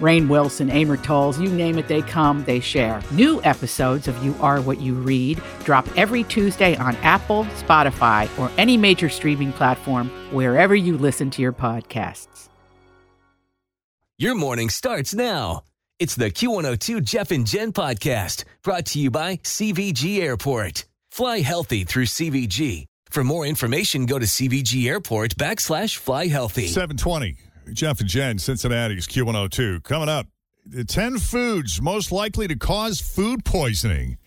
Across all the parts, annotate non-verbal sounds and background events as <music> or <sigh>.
Rainn Wilson, Amor Towles, you name it, they come, they share. New episodes of You Are What You Read drop every Tuesday on Apple, Spotify, or any major streaming platform wherever you listen to your podcasts. Your morning starts now. It's the Q102 Jeff and Jen podcast brought to you by CVG Airport. Fly healthy through CVG. For more information, go to CVG Airport backslash fly healthy. 720. Jeff and Jen, Cincinnati's Q102. Coming up, the 10 foods most likely to cause food poisoning.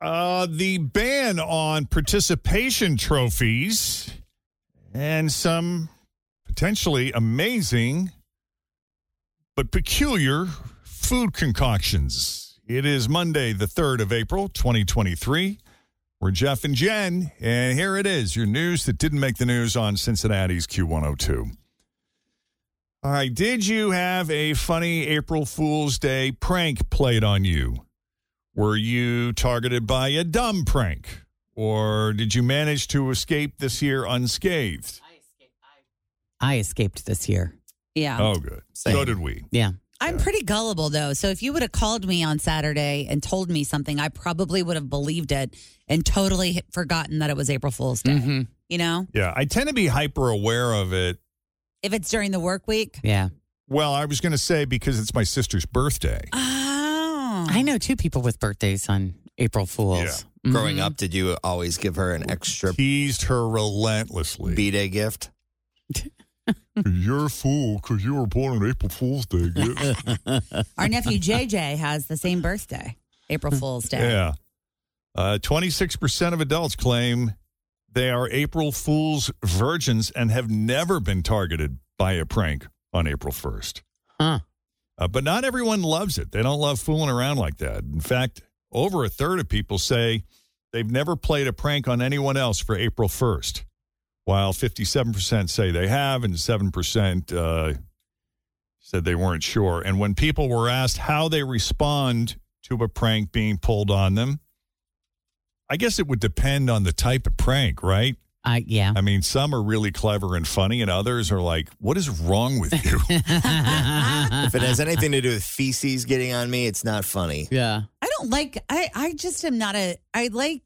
Uh, the ban on participation trophies and some potentially amazing but peculiar food concoctions. It is Monday, the 3rd of April, 2023. We're Jeff and Jen, and here it is your news that didn't make the news on Cincinnati's Q102. All right, did you have a funny April Fool's Day prank played on you? Were you targeted by a dumb prank? Or did you manage to escape this year unscathed? I escaped this year. Yeah. Oh, good. So did we. Yeah. I'm pretty gullible though. So if you would have called me on Saturday and told me something, I probably would have believed it and totally forgotten that it was April Fool's Day. Mm-hmm. You know, Yeah, I tend to be hyper aware of it. if it's during the work week. Yeah. Well, I was going to say because it's my sister's birthday. Oh, I know two people with birthdays on April Fools. Yeah. Growing Mhm. up, did you always give her an extra Teased her relentlessly. B Day gift? <laughs> You're a fool because you were born on April Fool's Day. <laughs> Our nephew JJ has the same birthday, April Fool's Day. yeah. Uh, 26% of adults claim they are April Fool's virgins and have never been targeted by a prank on April 1st. Huh. Uh, but not everyone loves it. They don't love fooling around like that. In fact, over a third of people say they've never played a prank on anyone else for April 1st, while 57% say they have and 7% uh, said they weren't sure. And when people were asked how they respond to a prank being pulled on them, I guess it would depend on the type of prank, right? I yeah. I mean, some are really clever and funny, and others are like, what is wrong with <laughs> you? If it has anything to do with feces getting on me, it's not funny. yeah. I don't like. I I just am not a. I like.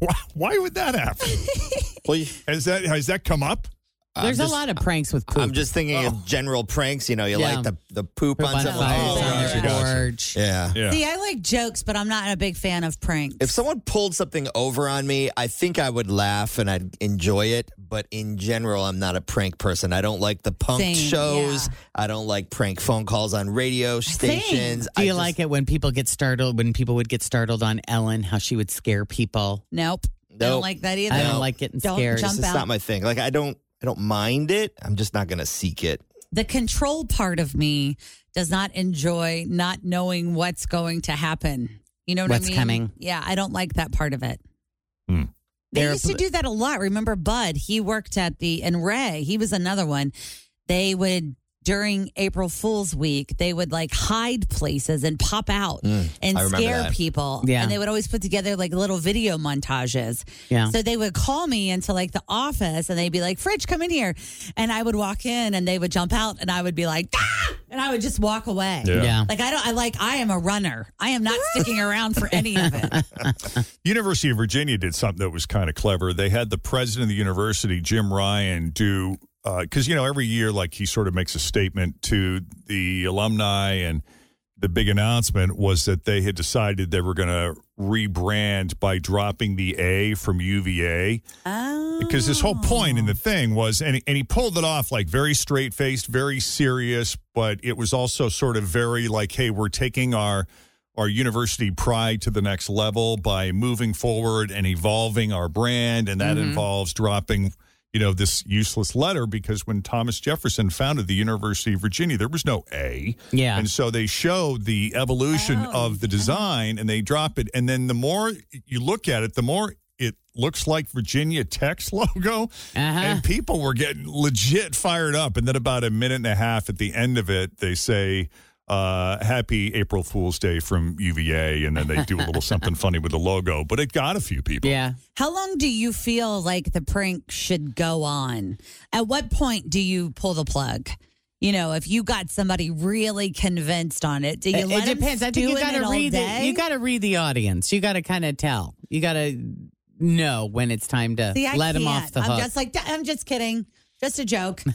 why, why would that happen? <laughs> Well, you- Has that has that come up? There's just- a lot of pranks with poop. I'm just thinking Oh. of general pranks. You know, you Yeah. like the, the poop, Poop on on someone. fires Oh, on gotcha, gotcha. Yeah. Yeah. See, I like jokes, but I'm not a big fan of pranks. If someone pulled something over on me, I think I would laugh and I'd enjoy it. But in general, I'm not a prank person. I don't like the punk Same, shows. yeah. I don't like prank phone calls on radio stations. Do I you just- like it when people get startled? When people would get startled on Ellen, how she would scare people? nope, I Nope. don't like that either. I don't like getting Don't scared. jump It's just out. not my thing. Like I don't, I don't mind it. I'm just not going to seek it. the control part of me does not enjoy not knowing what's going to happen. You know what What's I mean? coming. Yeah, I don't like that part of it. Hmm. They There- used to do that a lot. Remember Bud? He worked at the and Ray, he was another one. They would during April Fool's week, they would like hide places and pop out Mm, and scare that. people. Yeah. And they would always put together like little video montages. Yeah. So they would call me into like the office and they'd be like, Fridge, come in here. And I would walk in and they would jump out and I would be like, ah! and I would just walk away. Yeah. yeah. Like I don't I like I am a runner. I am not sticking around for any of it. <laughs> University of Virginia did something that was kind of clever. They had the president of the university, Jim Ryan, do Uh, because you know every year, like he sort of makes a statement to the alumni, and the big announcement was that they had decided they were going to rebrand by dropping the A from UVA. Oh. Because his whole point in the oh. thing was, and and he pulled it off like very straight faced, very serious, but it was also sort of very like, hey, we're taking our our university pride to the next level by moving forward and evolving our brand, and that mm-hmm. involves dropping. You know, this useless letter because when Thomas Jefferson founded the University of Virginia, there was no A. Yeah. And so they showed the evolution Oh, of the design and they drop it. And then the more you look at it, the more it looks like Virginia Tech's <laughs> logo. Uh-huh. And people were getting legit fired up. And then about a minute and a half at the end of it, they say, uh, happy April Fool's Day from UVA. And then they do a little <laughs> something funny with the logo. But it got a few people. Yeah. How long do you feel like the prank should go on? At what point do you pull the plug? You know, if you got somebody really convinced on it, do you It, let it 'em depends. I think you got to read the you got to read the audience. You got to kind of tell. You got to know when it's time to See, let them can't. off the I'm hook. just like, I'm just kidding. Just a joke. <laughs>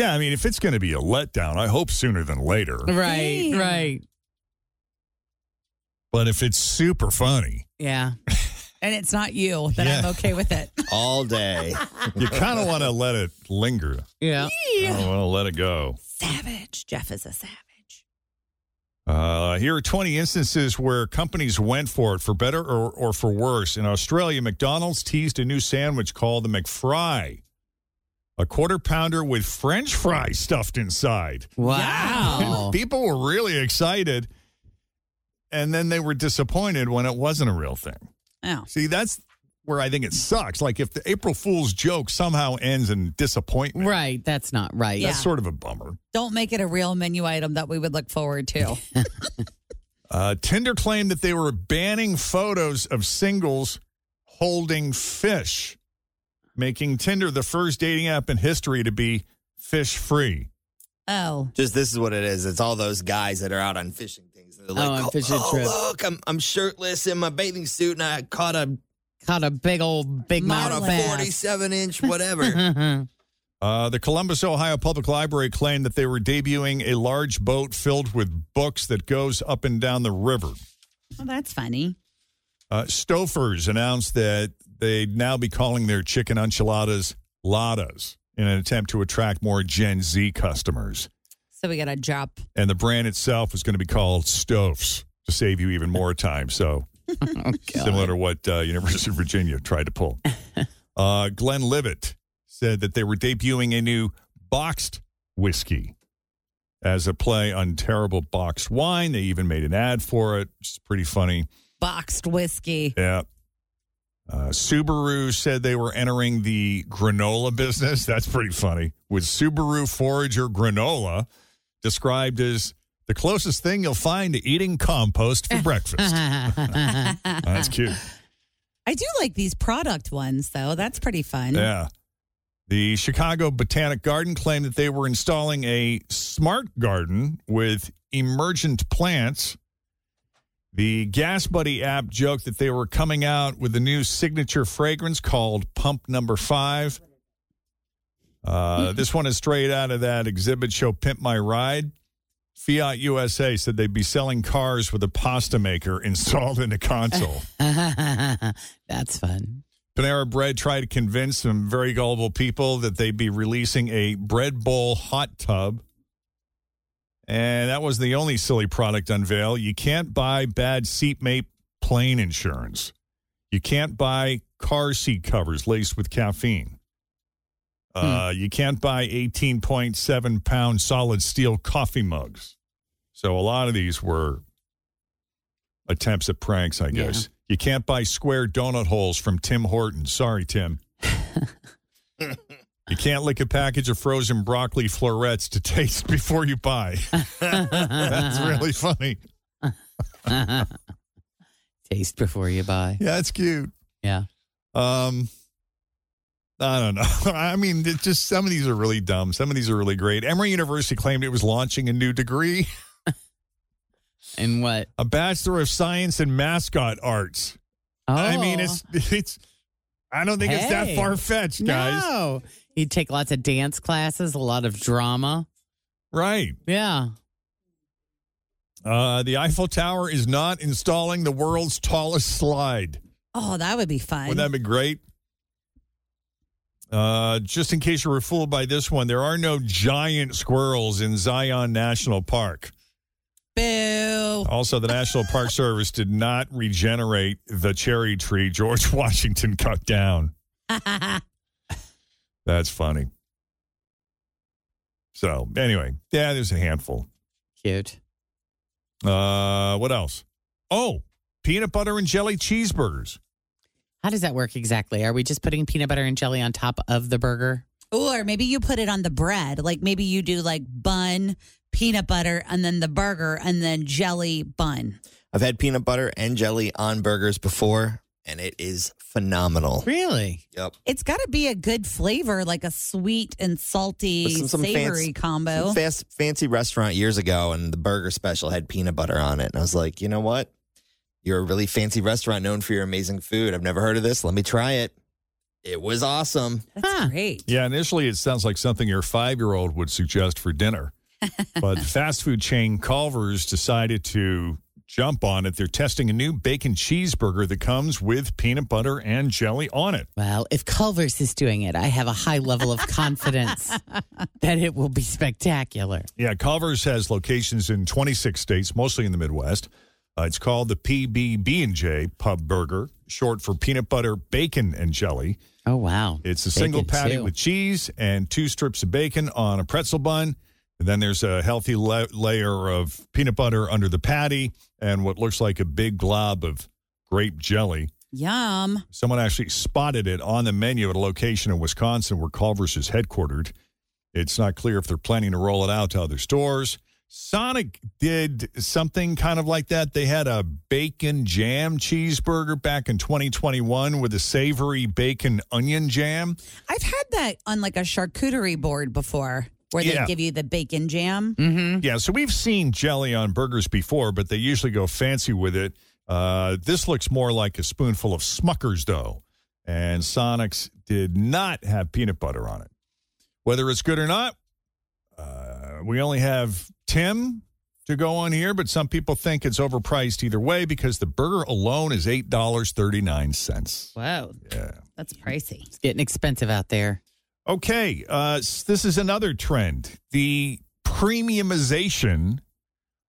Yeah. I mean, if it's going to be a letdown, I hope sooner than later. right, Damn. right. But if it's super funny, Yeah. <laughs> and it's not you, then Yeah. I'm okay with it. <laughs> all day. <laughs> you kind of want to let it linger. Yeah. I don't want to let it go. Savage. Jeff is a savage. Uh, here are 20 instances where companies went for it, for better or, or for worse. In Australia, McDonald's teased a new sandwich called the McFry, a quarter pounder with French fries stuffed inside. Wow. <laughs> People were really excited, and then they were disappointed when it wasn't a real thing. Oh. See, that's where I think it sucks. Like if the April Fool's joke somehow ends in disappointment, Right. That's not right. that's Yeah. sort of a bummer. Don't make it a real menu item that we would look forward to. <laughs> <laughs> Uh, Tinder claimed that they were banning photos of singles holding fish, making Tinder the first dating app in history to be fish free. oh. Just this is what it is. It's all those guys that are out on fishing things. They're like, on oh, fishing oh, trip." look, I'm I'm shirtless in my bathing suit and I caught a Caught a big old big caught mouth a 47 inch whatever. <laughs> Uh, the Columbus, Ohio Public Library claimed that they were debuting a large boat filled with books that goes up and down the river. Well, that's funny. Uh, Stouffer's announced that they'd now be calling their chicken enchiladas ladas in an attempt to attract more Gen Z customers. So we got to drop. and the brand itself is going to be called Stofes to save you even more time. So <laughs> Oh, similar to what uh, University of Virginia tried to pull. <laughs> Uh, Glenlivet said that they were debuting a new boxed whiskey as a play on terrible boxed wine. They even made an ad for it, which is pretty funny. Boxed whiskey. Yeah. Uh, Subaru said they were entering the granola business. That's pretty funny. With Subaru Forager granola described as the closest thing you'll find to eating compost for breakfast. <laughs> That's cute. I do like these product ones, though. That's pretty fun. Yeah. The Chicago Botanic Garden claimed that they were installing a smart garden with emergent plants. The Gas Buddy app joked that they were coming out with a new signature fragrance called Pump Number Five. Uh, <laughs> this one is straight out of that Xzibit show, Pimp My Ride. Fiat USA said they'd be selling cars with a pasta maker <laughs> installed in the console. <laughs> That's fun. Panera Bread tried to convince some very gullible people that they'd be releasing a bread bowl hot tub. And that was the only silly product unveil. You can't buy bad seatmate plane insurance. You can't buy car seat covers laced with caffeine. Uh, You can't buy 18.7 pound solid steel coffee mugs. So a lot of these were attempts at pranks, I Yeah. guess. You can't buy square donut holes from Tim Hortons. Sorry, Tim. <laughs> you can't lick a package of frozen broccoli florets to <laughs> taste before you buy. That's really funny. <laughs> Taste before you buy. Yeah, it's cute. Yeah. Um, I don't know. <laughs> I mean, it just some of these are really dumb. Some of these are really great. Emory University claimed it was launching a new degree, And what? a Bachelor of Science in Mascot Arts. Oh. I mean, it's it's. I don't think it's that far fetched, guys. No. He'd take lots of dance classes, a lot of drama. Right. Yeah. Uh, the Eiffel Tower is not installing the world's tallest slide. Oh, that would be fun. Wouldn't that be great? Uh, just in case you were fooled by this one, there are no giant squirrels in Zion National Park. Boo. Also, the National Park <laughs> Service did not regenerate the cherry tree George <laughs> Washington cut down. <laughs> That's funny. So, anyway, yeah, there's a handful. Cute. Uh, what else? Oh, peanut butter and jelly cheeseburgers. How does that work exactly? Are we just putting peanut butter and jelly on top of the burger? Or maybe you put it on the bread. Like maybe you do like bun, peanut butter, and then the burger, and then jelly bun. I've had peanut butter and jelly on burgers before, and it is phenomenal. Really? Yep. It's got to be a good flavor, like a sweet and salty, Listen, some savory fancy- combo. Some fast, fancy restaurant years ago, and the burger special had peanut butter on it. And I was like, you know what? You're a really fancy restaurant known for your amazing food. I've never heard of this. Let me try it. It was awesome. That's Huh. great. Yeah, initially it sounds like something your five year old would suggest for dinner. <laughs> but fast food chain Culver's decided to jump on it. They're testing a new bacon cheeseburger that comes with peanut butter and jelly on it. Well, if Culver's is doing it, I have a high level of confidence <laughs> that it will be spectacular. Yeah, Culver's has locations in 26 states, mostly in the Midwest. Uh, it's called the PB&J Pub Burger, short for peanut butter, bacon, and jelly. Oh, wow. It's a single patty too. with cheese and two strips of bacon on a pretzel bun. And then there's a healthy la- layer of peanut butter under the patty and what looks like a big glob of grape jelly. Yum. Someone actually spotted it on the menu at a location in Wisconsin where Culver's is headquartered. It's not clear if they're planning to roll it out to other stores. Sonic did something kind of like that. They had a bacon jam cheeseburger back in 2021 with a savory bacon onion jam. I've had that on like a charcuterie board before where Yeah. they give you the bacon jam. Mm-hmm. Yeah, so we've seen jelly on burgers before, but they usually go fancy with it. Uh, this looks more like a spoonful of Smuckers, though. And Sonic's did not have peanut butter on it. Whether it's good or not, uh, we only have Tim to go on here, but some people think it's overpriced either way because the burger alone is $8.39. Wow, Yeah. that's pricey. It's getting expensive out there. Okay, uh, this is another trend the premiumization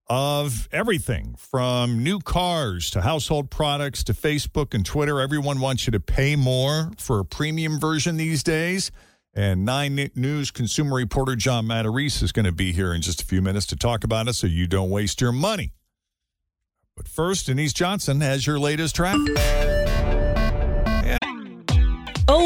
of everything from new cars to household products to Facebook and Twitter. Everyone wants you to pay more for a premium version these days. And Nine News consumer reporter John Matarese is going to be here in just a few minutes to talk about it so you don't waste your money. But first, Denise Johnson has your latest traffic.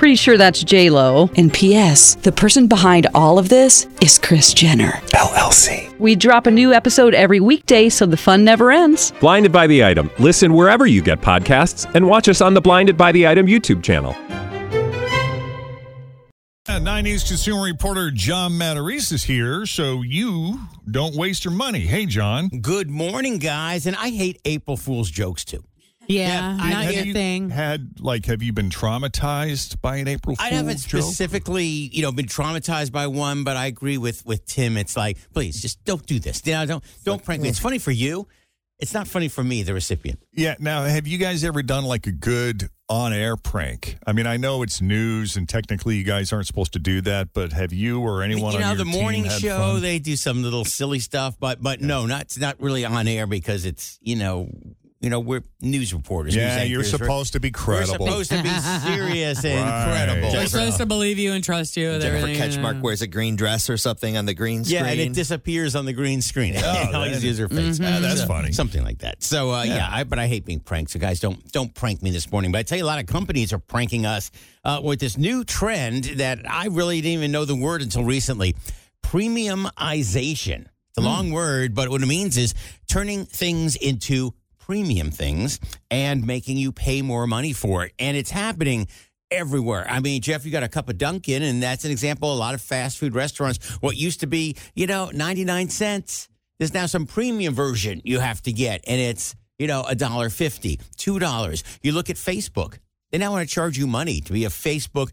Pretty sure that's J Lo. And P.S. The person behind all of this is Kris Jenner. LLC. We drop a new episode every weekday, so the fun never ends. Blinded by the item. Listen wherever you get podcasts, and watch us on the Blinded by the Item YouTube channel. Uh, Nine News consumer reporter John Matarese is here, so you don't waste your money. Hey, John. Good morning, guys. And I hate April Fool's jokes too. Yeah, I- not your you thing. Had like, have you been traumatized by an April Fool's I haven't joke? specifically, you know, been traumatized by one, but I agree with with Tim. It's like, please, just don't do this. You know, don't don't prank me. It's funny for you. It's not funny for me, the recipient. Yeah. Now, have you guys ever done like a good on-air prank? I mean, I know it's news, and technically, you guys aren't supposed to do that. But have you or anyone you on know, your the morning show, fun? they do some little silly stuff, but but no, not not really on air because it's you know. You know, we're news reporters. Yeah, news you're anchors. We're- supposed to be credible. We're supposed to be serious and Right. credible. We're supposed to believe you and trust you with Jennifer everything. Ketchmark wears a green dress or something on the green screen. Yeah, and it disappears on the green screen. <laughs> Oh, All you that- see is her face. Ah, that's So- funny. Something like that. So uh, yeah, I, but I hate being pranked. So guys, don't don't prank me this morning. But I tell you, a lot of companies are pranking us uh, with this new trend that I really didn't even know the word until recently: premiumization. It's a long word, but what it means is turning things into premium things and making you pay more money for it. And it's happening everywhere. I mean, Jeff, you got a cup of Dunkin', and that's an example. A lot of fast food restaurants, what used to be, you know, 99 cents, there's now some premium version you have to get, and it's, you know, a dollar fifty, two dollars. You look at Facebook, they now want to charge you money to be a Facebook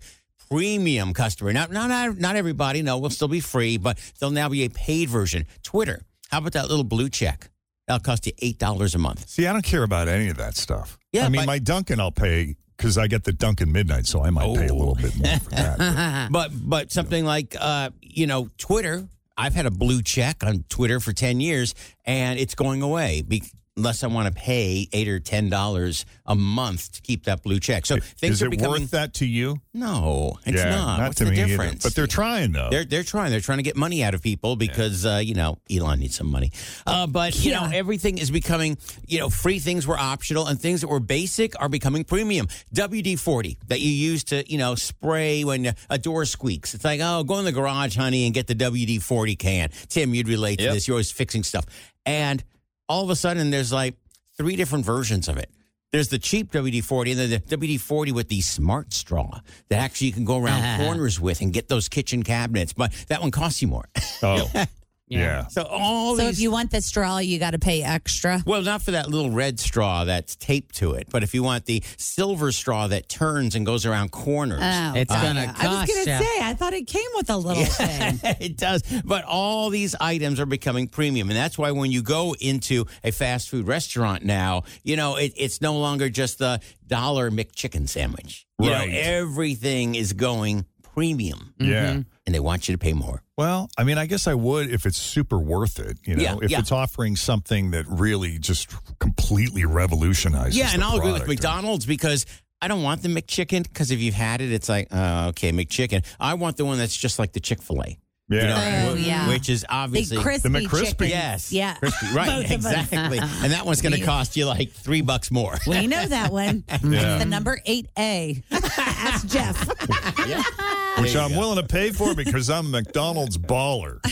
premium customer. Not, not, not everybody, no, will still be free, but there'll now be a paid version. Twitter, how about that little blue check? That'll cost you $8 a month. See, I don't care about any of that stuff. Yeah, I mean, but- my Dunkin' I'll pay because I get the Dunkin' Midnight, so I might pay a little bit more for that. but <laughs> but something like uh, you know Twitter. I've had a blue check on Twitter for ten years, and it's going away be- unless I want to pay eight or ten dollars a month to keep that blue check. So things Is are it becoming. worth that to you? No, it's Yeah, not. not What's to the me either. difference? But they're trying, though. They're they're trying. They're trying to get money out of people because uh, you know Elon needs some money. Uh, but you know everything is becoming you know free things were optional and things that were basic are becoming premium. WD forty that you use to you know spray when a door squeaks. It's like oh go in the garage, honey, and get the WD forty can. Tim, you'd relate to Yep. this. You're always fixing stuff, and all of a sudden there's like three different versions of it. There's the cheap WD 40 and then the WD 40 with the smart straw that actually you can go around ah. corners with and get those kitchen cabinets. But that one costs you more. Oh, <laughs> yeah. So all these. So these. if you want the straw, you got to pay extra. well, not for that little red straw that's taped to it, but if you want the silver straw that turns and goes around corners, Oh, uh, It's God. gonna Cost I was going to ya. say, I thought it came with a little thing. <laughs> it does. But all these items are becoming premium. And that's why when you go into a fast food restaurant now, you know, it, it's no longer just the dollar McChicken sandwich. You Right. know, everything is going premium. Yeah. And they want you to pay more. Well, I mean, I guess I would if it's super worth it. You know, Yeah, if yeah. it's offering something that really just completely revolutionizes. Yeah, and the I'll agree with product. McDonald's because I don't want the McChicken because if you've had it, it's like, uh, okay, McChicken. I want the one that's just like the Chick fil A. Yeah. Oh, yeah. Which is obviously The crispy McCrispy. chickens. Yes. Yeah. Crispy. Right. Both of us. exactly. and that one's going to cost you like three bucks more. We know that one. <laughs> Yeah. It's the number 8A. Ask Jeff. <laughs> Which I'm willing to pay for because I'm a McDonald's baller. <laughs>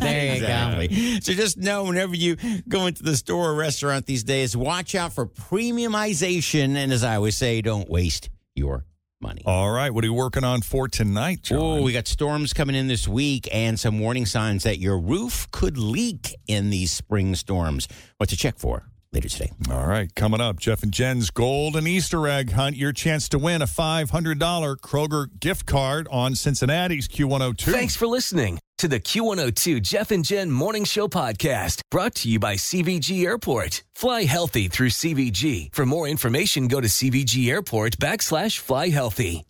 There you go. Exactly. So just know whenever you go into the store or restaurant these days, watch out for premiumization. And as I always say, don't waste your money. All right. What are you working on for tonight, John? Oh, we got storms coming in this week and some warning signs that your roof could leak in these spring storms. What to check for later today. All right, coming up, Jeff and Jen's Golden Easter Egg Hunt. Your chance to win a $500 Kroger gift card on Cincinnati's Q102. Thanks for listening to the Q102 Jeff and Jen Morning Show podcast brought to you by CVG Airport. Fly healthy through CVG. For more information, go to CVG Airport backslash fly healthy.